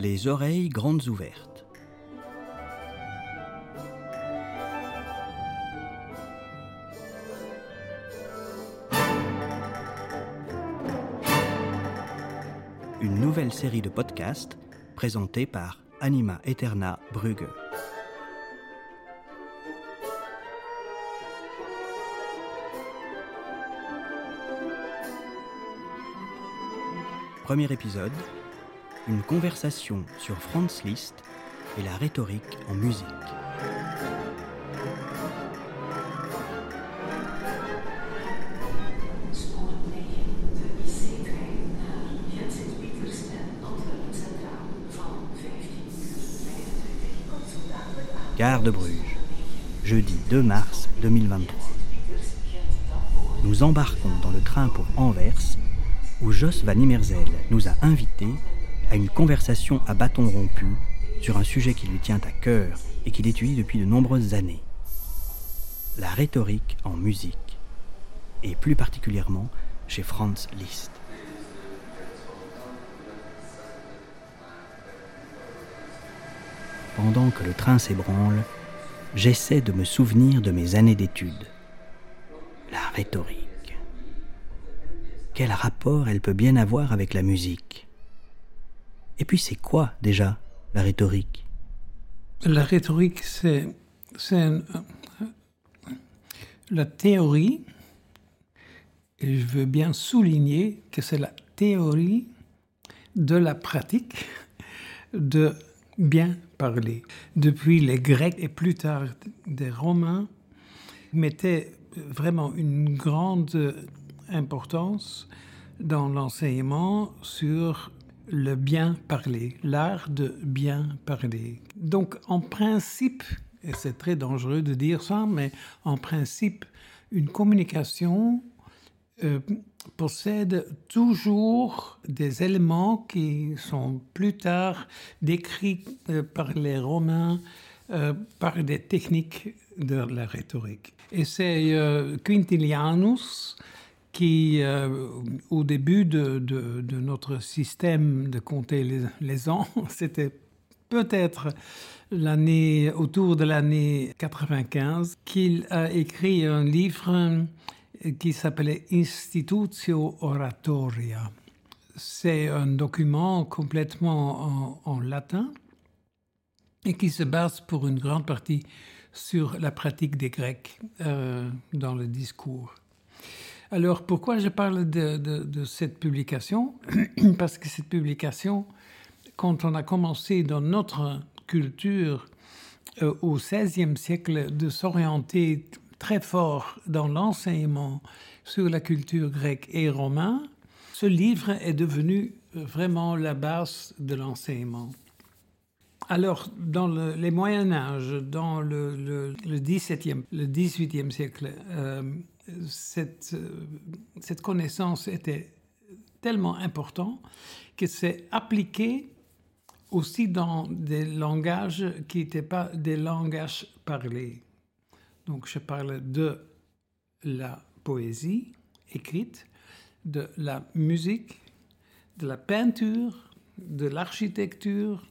Les oreilles grandes ouvertes. Une nouvelle série de podcasts présentée par Anima Eterna Brugge. Premier épisode, une conversation sur Franz Liszt et la rhétorique en musique. Gare de Bruges, jeudi 2 mars 2023. Nous embarquons dans le train pour Anvers, où Jos van Immersel nous a invités à une conversation à bâton rompu sur un sujet qui lui tient à cœur et qu'il étudie depuis de nombreuses années. La rhétorique en musique, et plus particulièrement chez Franz Liszt. Pendant que le train s'ébranle, j'essaie de me souvenir de mes années d'études. La rhétorique. Quel rapport elle peut bien avoir avec la musique? Et puis c'est quoi déjà la rhétorique? La rhétorique, c'est la théorie, et je veux bien souligner que c'est la théorie de la pratique de bien parler. Depuis les Grecs et plus tard des Romains, mettaient vraiment une grande importance dans l'enseignement sur le bien parler, l'art de bien parler. Donc en principe, et c'est très dangereux de dire ça, mais en principe, une communication euh, possède toujours des éléments qui sont plus tard décrits euh, par les Romains euh, par des techniques de la rhétorique. Et c'est Quintilianus qui, au début de, notre système de compter les, les ans, c'était peut-être l'année autour de l'année 95 qu'il a écrit un livre qui s'appelait Institutio Oratoria. C'est un document complètement en, latin et qui se base pour une grande partie sur la pratique des Grecs euh, dans le discours. Alors pourquoi je parle de, cette publication? Parce que cette publication, quand on a commencé dans notre culture euh, au XVIe siècle de s'orienter très fort dans l'enseignement sur la culture grecque et romaine, ce livre est devenu vraiment la base de l'enseignement. Alors, dans le, les Moyen Âge, dans le, le, le 17e, le 18e siècle, euh, cette, euh, cette connaissance était tellement importante que c'est appliqué aussi dans des langages qui n'étaient pas des langages parlés. Donc je parle de la poésie écrite, de la musique, de la peinture, de l'architecture.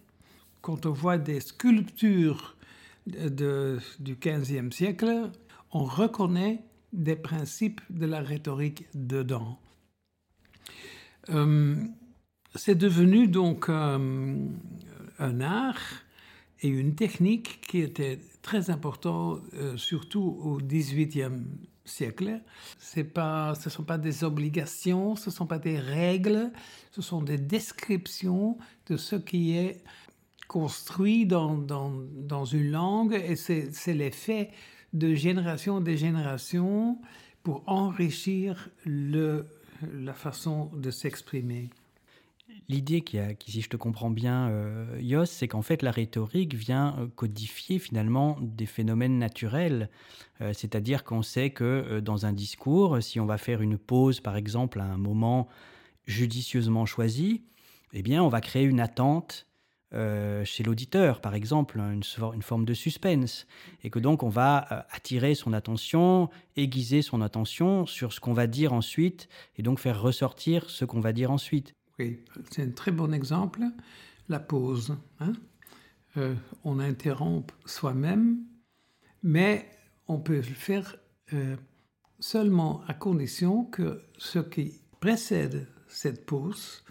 Quand on voit des sculptures de, du XVe siècle, on reconnaît des principes de la rhétorique dedans. Euh, c'est devenu donc euh, un art et une technique qui était très importante, euh, surtout au XVIIIe siècle. Pas, ce ne sont pas des obligations, ce ne sont pas des règles, ce sont des descriptions de ce qui est construit dans, dans, dans une langue et c'est l'effet de génération en génération pour enrichir le, la façon de s'exprimer. L'idée qui, qui, si je te comprends bien, euh, Yos, c'est qu'en fait la rhétorique vient euh, codifier finalement des phénomènes naturels. Euh, c'est-à-dire qu'on sait que dans un discours, si on va faire une pause par exemple à un moment judicieusement choisi, eh bien on va créer une attente chez l'auditeur, par exemple, une, une, forme de suspense, et que donc on va attirer son attention, aiguiser son attention sur ce qu'on va dire ensuite, et donc faire ressortir ce qu'on va dire ensuite. Oui, c'est un très bon exemple. la pause. Hein. Euh, on interrompt soi-même, mais on peut le faire euh, seulement à condition que ce qui précède cette pause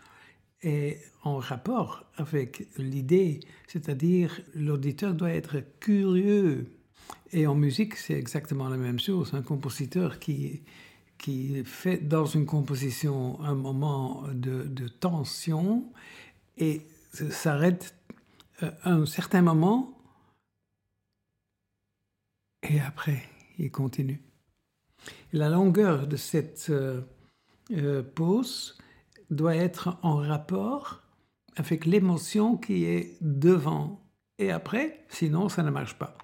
est en rapport avec l'idée, c'est-à-dire l'auditeur doit être curieux. Et en musique, c'est exactement la même chose. Un compositeur qui, qui fait dans une composition un moment de, tension et s'arrête à un certain moment et après, il continue. La longueur de cette euh, euh, pause doit être en rapport avec l'émotion qui est devant et après, sinon ça ne marche pas.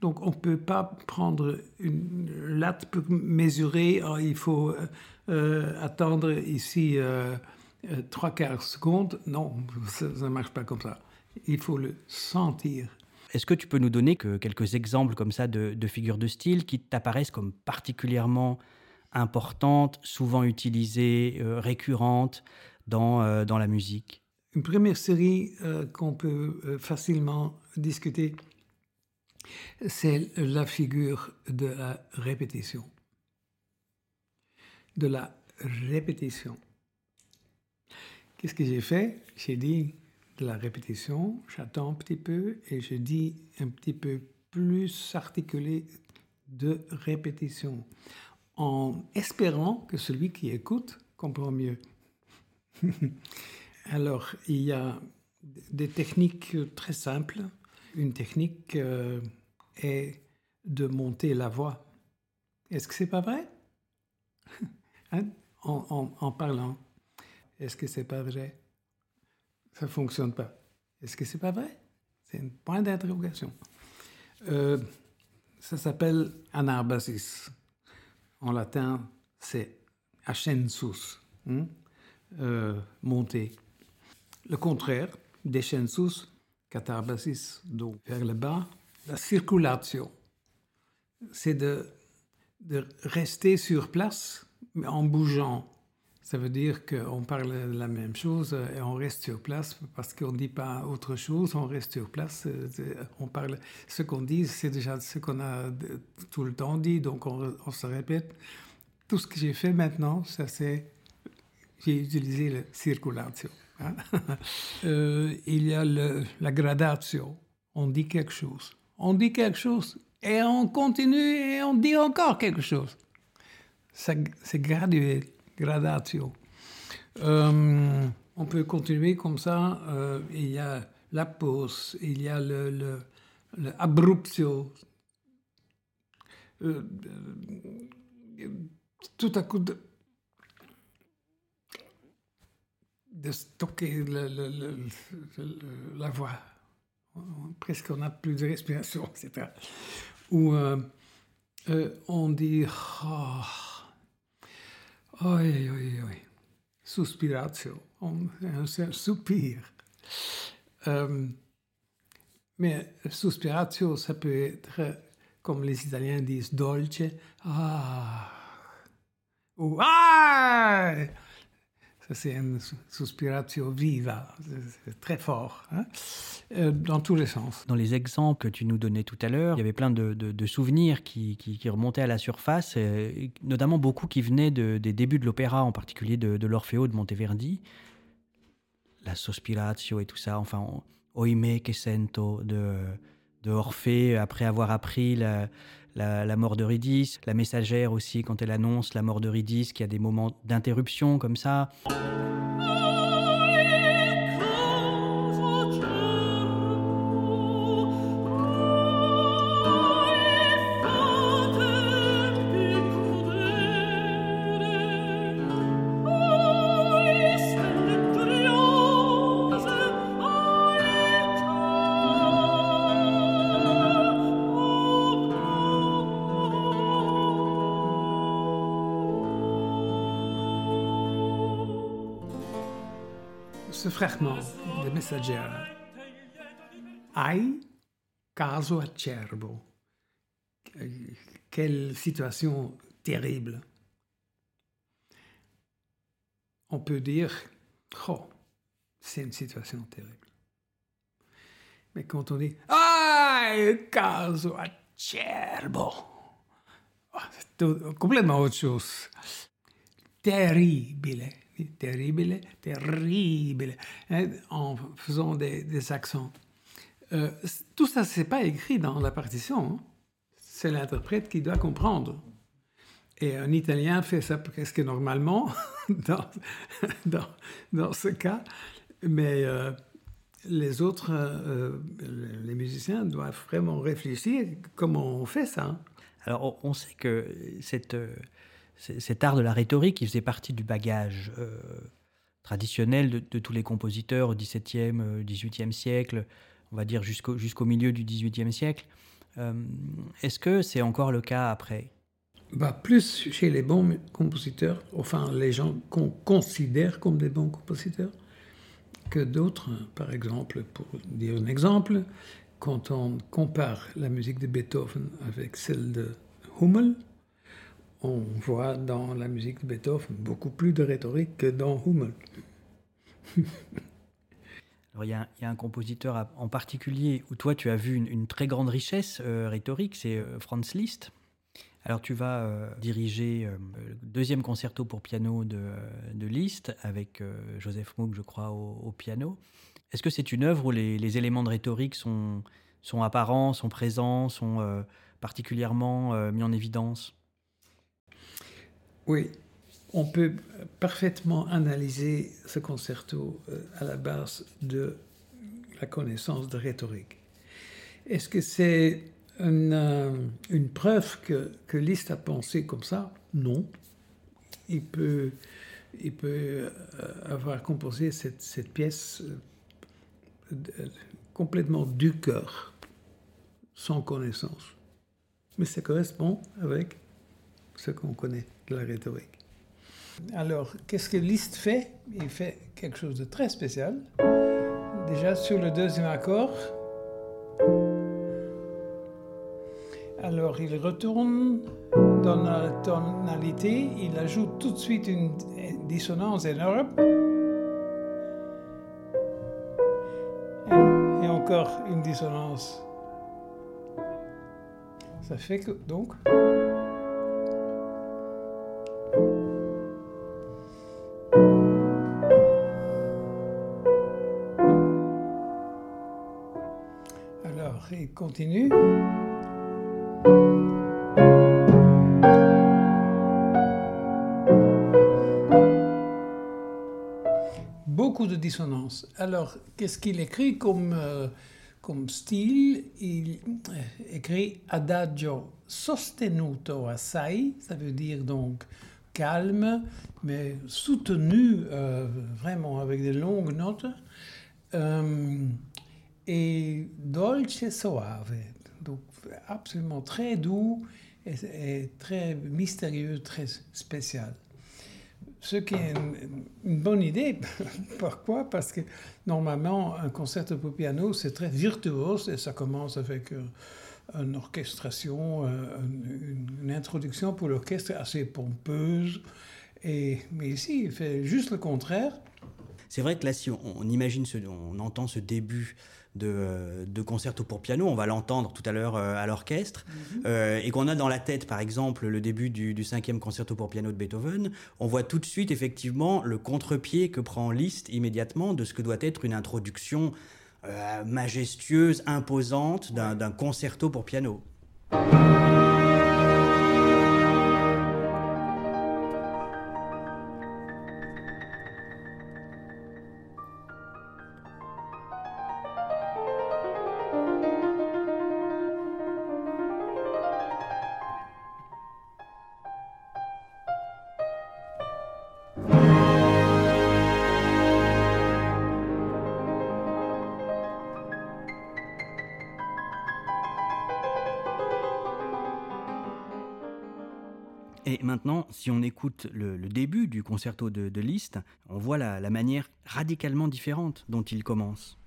Donc on ne peut pas prendre une latte pour mesurer, oh, il faut euh, attendre ici trois quarts secondes. Non, ça ne marche pas comme ça. Il faut le sentir. Est-ce que tu peux nous donner que quelques exemples comme ça de, figures de style qui t'apparaissent comme particulièrement importantes, souvent utilisées, euh, récurrentes dans, euh, dans la musique Une première série euh, qu'on peut facilement discuter, c'est la figure de la répétition. De la répétition. Qu'est-ce que j'ai fait? J'ai dit, de la répétition, j'attends un petit peu et je dis un petit peu plus articulé de répétition, en espérant que celui qui écoute comprend mieux. Alors, il y a des techniques très simples. Une technique euh, est de monter la voix. Est-ce que c'est pas vrai? Hein? en, parlant. Est-ce que c'est pas vrai? Ça ne fonctionne pas. Est-ce que c'est pas vrai? C'est un point d'interrogation. Euh, ça s'appelle anabasis. En latin, c'est ascensus, hein? euh, monter. Le contraire, descensus, catarbasis, donc vers le bas, la circulation. C'est de, de rester sur place, mais en bougeant. Ça veut dire qu'on parle de la même chose et on reste sur place parce qu'on ne dit pas autre chose, on reste sur place. On parle, ce qu'on dit, c'est déjà ce qu'on a tout le temps dit, donc on, se répète. Tout ce que j'ai fait maintenant, ça c'est, j'ai utilisé la circulation. Hein. Euh, il y a la gradation. On dit quelque chose. On dit quelque chose et on continue et on dit encore quelque chose. C'est graduel gradation. Euh, on peut continuer comme ça. Euh, il y a la pause, il y a le, le, euh, tout à coup de, de stocker la voix. Presque on n'a plus de respiration, etc. Ou on dit... Oh, oui, oui, oui. Suspiratio, un soupir. Euh, mais suspiratio, ça peut être, comme les dolce. Ah. Ou ah c'est une suspiratio viva, c'est très fort, hein euh, dans tous les sens. Dans les exemples que tu nous donnais tout à l'heure, il y avait plein de, souvenirs qui, remontaient à la surface, euh, notamment beaucoup qui venaient des débuts de l'opéra, en particulier de, l'Orfeo de Monteverdi. La sospiratio et tout ça, enfin, Oime che sento de, de Orphée, après avoir appris la, la, mort de Ridis, la messagère aussi quand elle annonce la mort de Ridis, qui a des moments d'interruption comme ça. Messaggera. Ai caso acerbo. Quelle situation terrible. On peut dire, oh, c'est une situation terrible. Mais quand on dit Ah, caso acerbo, ah, c'est complètement autre chose. Terrible, terrible, terrible, hein, en faisant des, accents. Euh, tout ça, c'est pas écrit dans la partition. Hein. C'est l'interprète qui doit comprendre. Et un Italien fait ça presque normalement dans, dans, ce cas, mais euh, les autres, euh, les musiciens doivent vraiment réfléchir comment on fait ça. Hein. Alors on sait que cette, cet art de la rhétorique, il faisait partie du bagage traditionnel de, tous les compositeurs au XVIIe, XVIIIe siècle, on va dire jusqu'au milieu du XVIIIe siècle. Est-ce que c'est encore le cas après? Bah, plus chez les bons compositeurs, enfin les gens qu'on considère comme des bons compositeurs, que d'autres. Par exemple, pour dire un exemple, quand on compare la musique de Beethoven avec celle de Hummel, on voit dans la musique de Beethoven beaucoup plus de rhétorique que dans Hummel. Alors, il, y a, un compositeur en particulier où toi tu as vu une, très grande richesse euh, rhétorique, c'est euh, Franz Liszt. Alors tu vas euh, diriger le deuxième concerto pour piano de, Liszt avec Joseph Moog, je crois, au, piano. Est-ce que c'est une œuvre où les, éléments de rhétorique sont, sont apparents, sont présents, sont particulièrement mis en évidence? Oui, on peut parfaitement analyser ce concerto à la base de la connaissance de rhétorique. Est-ce que c'est une, euh, une preuve que, que, Liszt a pensé comme ça? Non. Il peut, il peut euh, avoir composé cette, cette pièce euh, complètement du cœur, sans connaissance. Mais ça correspond avec ce qu'on connaît la rhétorique. Alors, qu'est-ce que Liszt fait? Il fait quelque chose de très spécial. Déjà, sur le deuxième accord, alors il retourne dans la tonalité, il ajoute tout de suite une dissonance énorme. Et encore une dissonance. Ça fait que donc. Continue. Beaucoup de dissonance. Alors, qu'est-ce qu'il écrit comme, euh, comme style? Il euh, écrit adagio sostenuto assai, ça veut dire donc calme, mais soutenu euh, vraiment avec des longues notes. Et dolce soave, donc absolument très doux et, très mystérieux, très spécial. Ce qui est une, bonne idée. Pourquoi? Parce que normalement, un concert pour piano, c'est très virtuose et ça commence avec une orchestration, euh, une, introduction pour l'orchestre assez pompeuse. Et, mais ici, il fait juste le contraire. C'est vrai que là, si on, imagine, ce, on entend ce début de, de, concerto pour piano, on va l'entendre tout à l'heure euh, à l'orchestre, mhm. euh, et qu'on a dans la tête, par exemple, le début du, cinquième concerto pour piano de Beethoven, on voit tout de suite effectivement le contre-pied que prend Liszt immédiatement de ce que doit être une introduction euh, majestueuse, imposante d'un concerto pour piano. Maintenant, si on écoute le, début du concerto de, Liszt, on voit la manière radicalement différente dont il commence.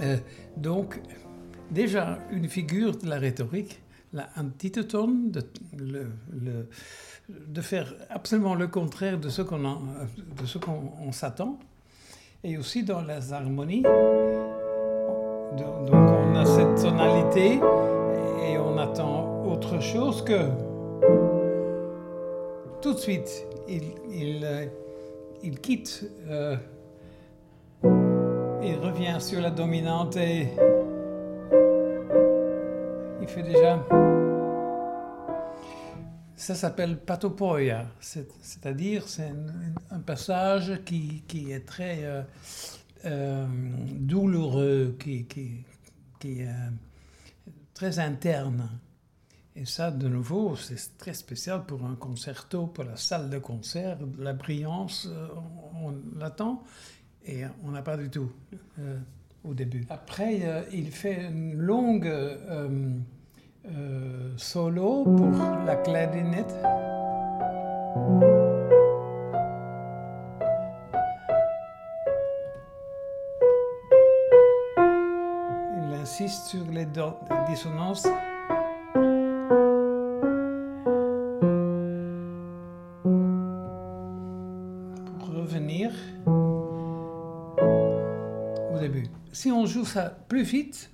Euh, donc, déjà, une figure de la rhétorique, la antitoton, de, faire absolument le contraire de ce qu'on qu'on s'attend, et aussi dans les harmonies. Donc, on a cette tonalité et on attend autre chose que tout de suite, il, il, euh, quitte, euh, revient sur la dominante et il fait déjà. Ça s'appelle patopoia, c'est-à-dire c'est un, passage qui, qui, est très euh, douloureux, qui, qui, qui est très interne. Et ça, de nouveau, c'est très spécial pour un concerto, pour la salle de concert. La brillance, euh, on, l'attend et on n'a pas du tout euh, au début. Après, euh, il fait une longue solo pour la clarinette. Il insiste sur les dissonances. Ça plus vite,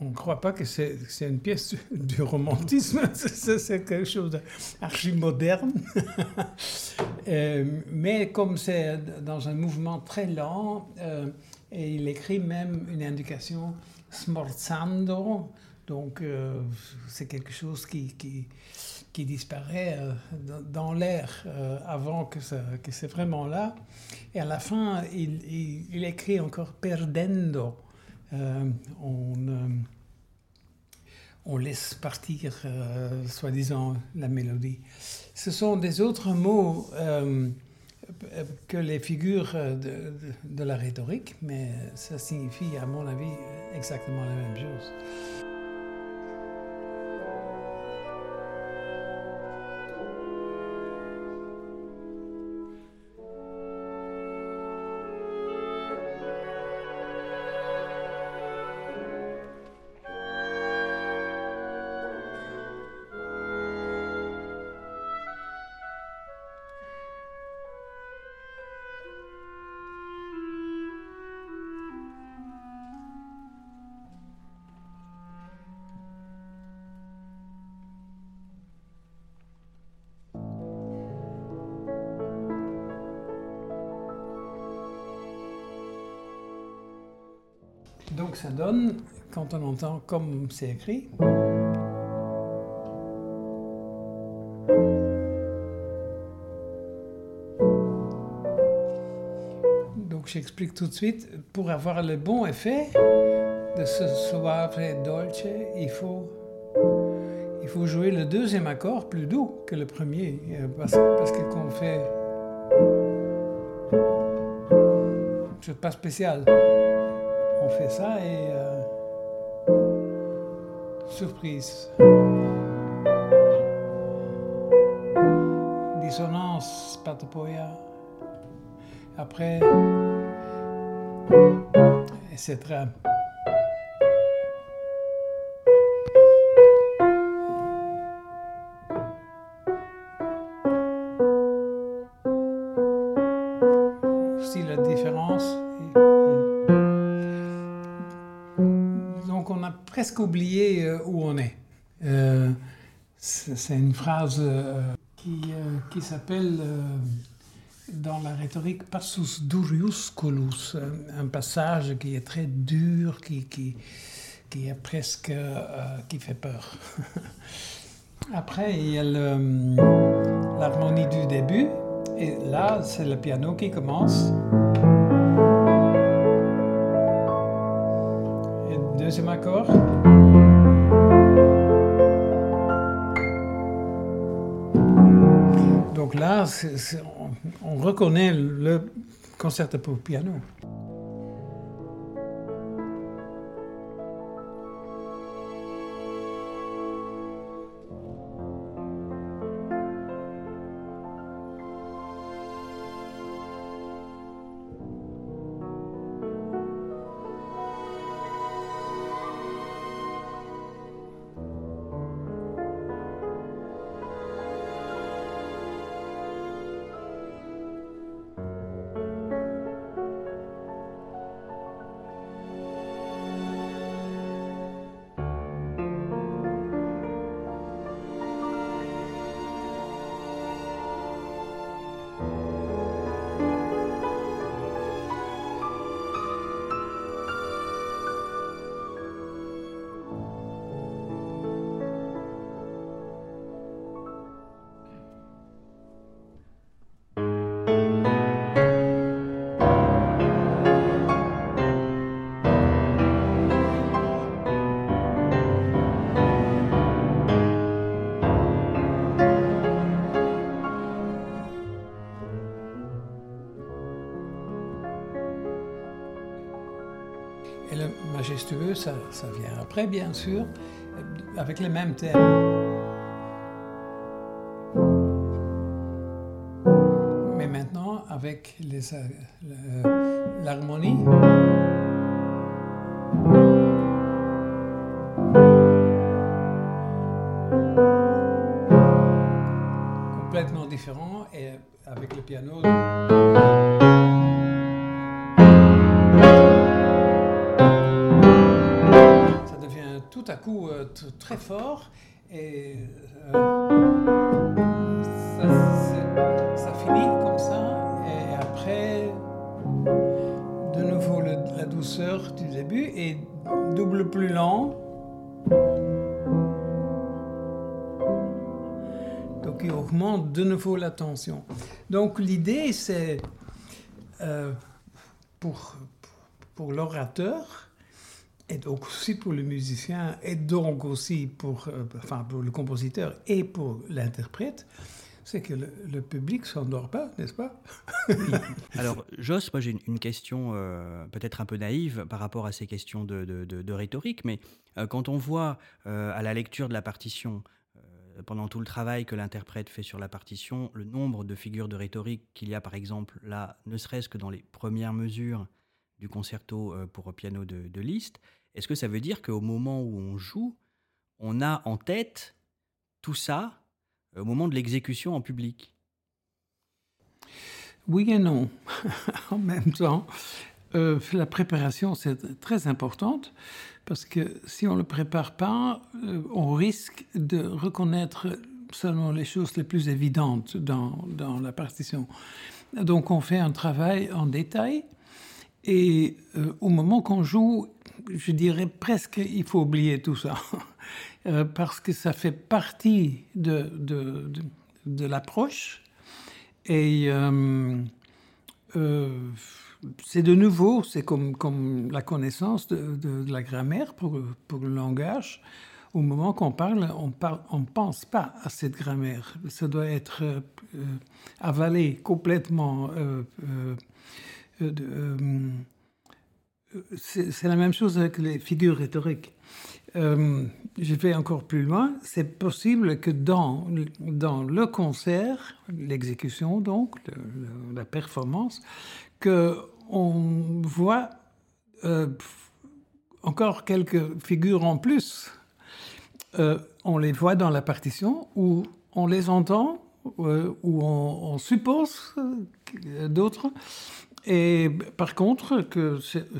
on ne croit pas que c'est une pièce du romantisme, c'est quelque chose d'archi moderne. Euh, mais comme c'est dans un mouvement très lent, euh, et il écrit même une indication smorzando, donc euh, c'est quelque chose qui, qui qui disparaît euh, dans l'air euh, avant que, c'est vraiment là. Et à la fin, il, écrit encore perdendo. Euh, on, laisse partir, soi-disant, la mélodie. Ce sont des autres mots que les figures de la rhétorique, mais ça signifie, à mon avis, exactement la même chose. Ça donne, quand on entend comme c'est écrit, donc j'explique tout de suite, pour avoir le bon effet de ce suave et dolce, il faut, il faut jouer le deuxième accord plus doux que le premier, euh, parce, parce que quand on fait... C'est pas spécial on fait ça et euh, surprise. Dissonance, patopoia. Après, etc. presque euh, où on est. Euh, c'est une phrase euh, qui, qui s'appelle dans la rhétorique passus duriusculus, un passage qui est très dur, qui, qui, qui est presque qui fait peur. Après, il y a l'harmonie du début, et là, c'est le piano qui commence. Accord. Donc là, on, reconnaît le concerto pour piano. Ça, ça vient après, bien sûr, avec les mêmes thèmes. Mais maintenant, avec l'harmonie. complètement différent et avec le piano. Tout à coup euh, très fort et euh, ça, finit comme ça et après de nouveau la douceur du début et double plus lent. Donc il augmente de nouveau la tension. Donc l'idée c'est euh, pour, pour l'orateur et donc aussi pour le musicien, et donc aussi pour, euh, enfin pour le compositeur et pour l'interprète, c'est que le, public ne s'endort pas, n'est-ce pas? Alors, Joss, moi j'ai une, question euh, peut-être un peu naïve par rapport à ces questions de, de, rhétorique, mais euh, quand on voit à la lecture de la partition, pendant tout le travail que l'interprète fait sur la partition, le nombre de figures de rhétorique qu'il y a par exemple là, ne serait-ce que dans les premières mesures du concerto pour piano de, Liszt, est-ce que ça veut dire qu'au moment où on joue, on a en tête tout ça euh, au moment de l'exécution en public? Oui et non. en même temps, euh, la préparation, c'est très importante parce que si on ne le prépare pas, euh, on risque de reconnaître seulement les choses les plus évidentes dans, dans la partition. Donc on fait un travail en détail et au moment qu'on joue, je dirais presque, il faut oublier tout ça, euh, parce que ça fait partie de, de, l'approche. Et euh, euh, c'est de nouveau, c'est comme, comme la connaissance de, la grammaire pour, pour le langage. Au moment qu'on parle, on ne on pense pas à cette grammaire. Ça doit être avalé complètement c'est la même chose avec les figures rhétoriques. Euh, je vais encore plus loin. C'est possible que dans, dans le concert, l'exécution donc, la performance, que on voit euh, encore quelques figures en plus. Euh, on les voit dans la partition ou on les entend ou on suppose d'autres. Et par contre,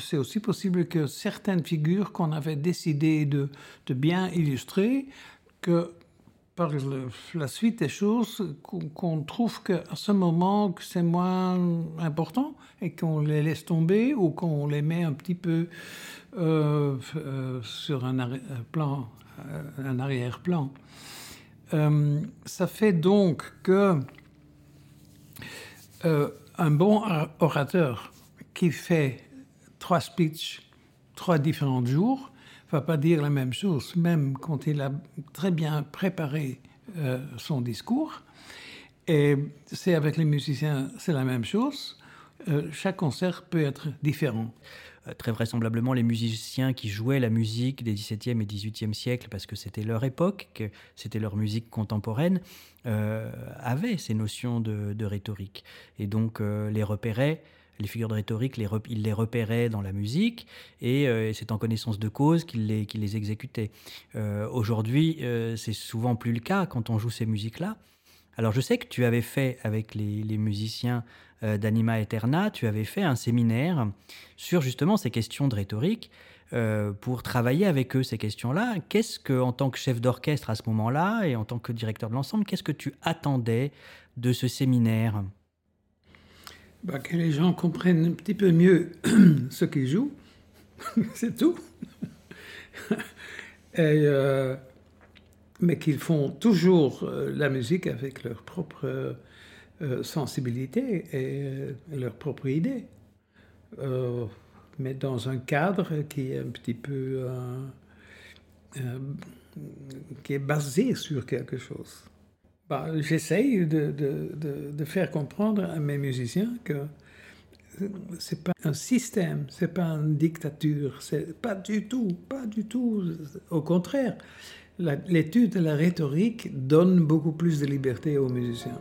c'est aussi possible que certaines figures qu'on avait décidé de, bien illustrer, que par la suite des choses, qu'on trouve qu'à ce moment c'est moins important et qu'on les laisse tomber ou qu'on les met un petit peu euh, euh, sur un plan, euh, un arrière-plan. ça fait donc que un bon orateur qui fait trois speeches, trois différents jours, va pas dire la même chose, même quand il a très bien préparé euh, son discours. Et c'est avec les musiciens, c'est la même chose. Euh, chaque concert peut être différent. Euh, très vraisemblablement, les musiciens qui jouaient la musique des XVIIe et XVIIIe siècles, parce que c'était leur époque, que c'était leur musique contemporaine, euh, avaient ces notions de, rhétorique. Et donc, les repéraient les figures de rhétorique, les ils les repéraient dans la musique et c'est en connaissance de cause qu'ils les, qu les exécutaient. Aujourd'hui, c'est souvent plus le cas quand on joue ces musiques-là. Alors je sais que tu avais fait avec les, musiciens euh, d'Anima Eterna, tu avais fait un séminaire sur justement ces questions de rhétorique euh, pour travailler avec eux ces questions-là. Qu'est-ce que, en tant que chef d'orchestre à ce moment-là et en tant que directeur de l'ensemble, qu'est-ce que tu attendais de ce séminaire? Bah, Que les gens comprennent un petit peu mieux ce qu'ils jouent, c'est tout. Euh, mais qu'ils font toujours la musique avec leur propre euh, sensibilité et euh, leur propre idée, euh, mais dans un cadre qui est un petit peu qui est basé sur quelque chose. Bah, J'essaye de, de, de, faire comprendre à mes musiciens que c'est pas un système, c'est pas une dictature, pas du tout, pas du tout. Au contraire, l'étude de la rhétorique donne beaucoup plus de liberté aux musiciens.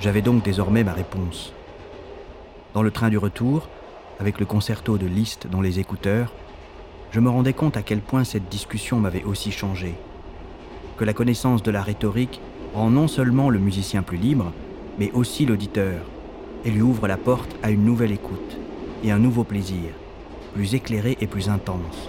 J'avais donc désormais ma réponse. Dans le train du retour, avec le concerto de Liszt dans les écouteurs, je me rendais compte à quel point cette discussion m'avait aussi changé. Que la connaissance de la rhétorique rend non seulement le musicien plus libre, mais aussi l'auditeur, et lui ouvre la porte à une nouvelle écoute et un nouveau plaisir, plus éclairé et plus intense.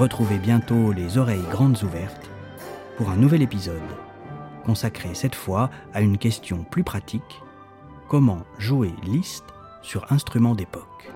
Retrouvez bientôt les oreilles grandes ouvertes pour un nouvel épisode, consacré cette fois à une question plus pratique, comment jouer Liszt sur instrument d'époque.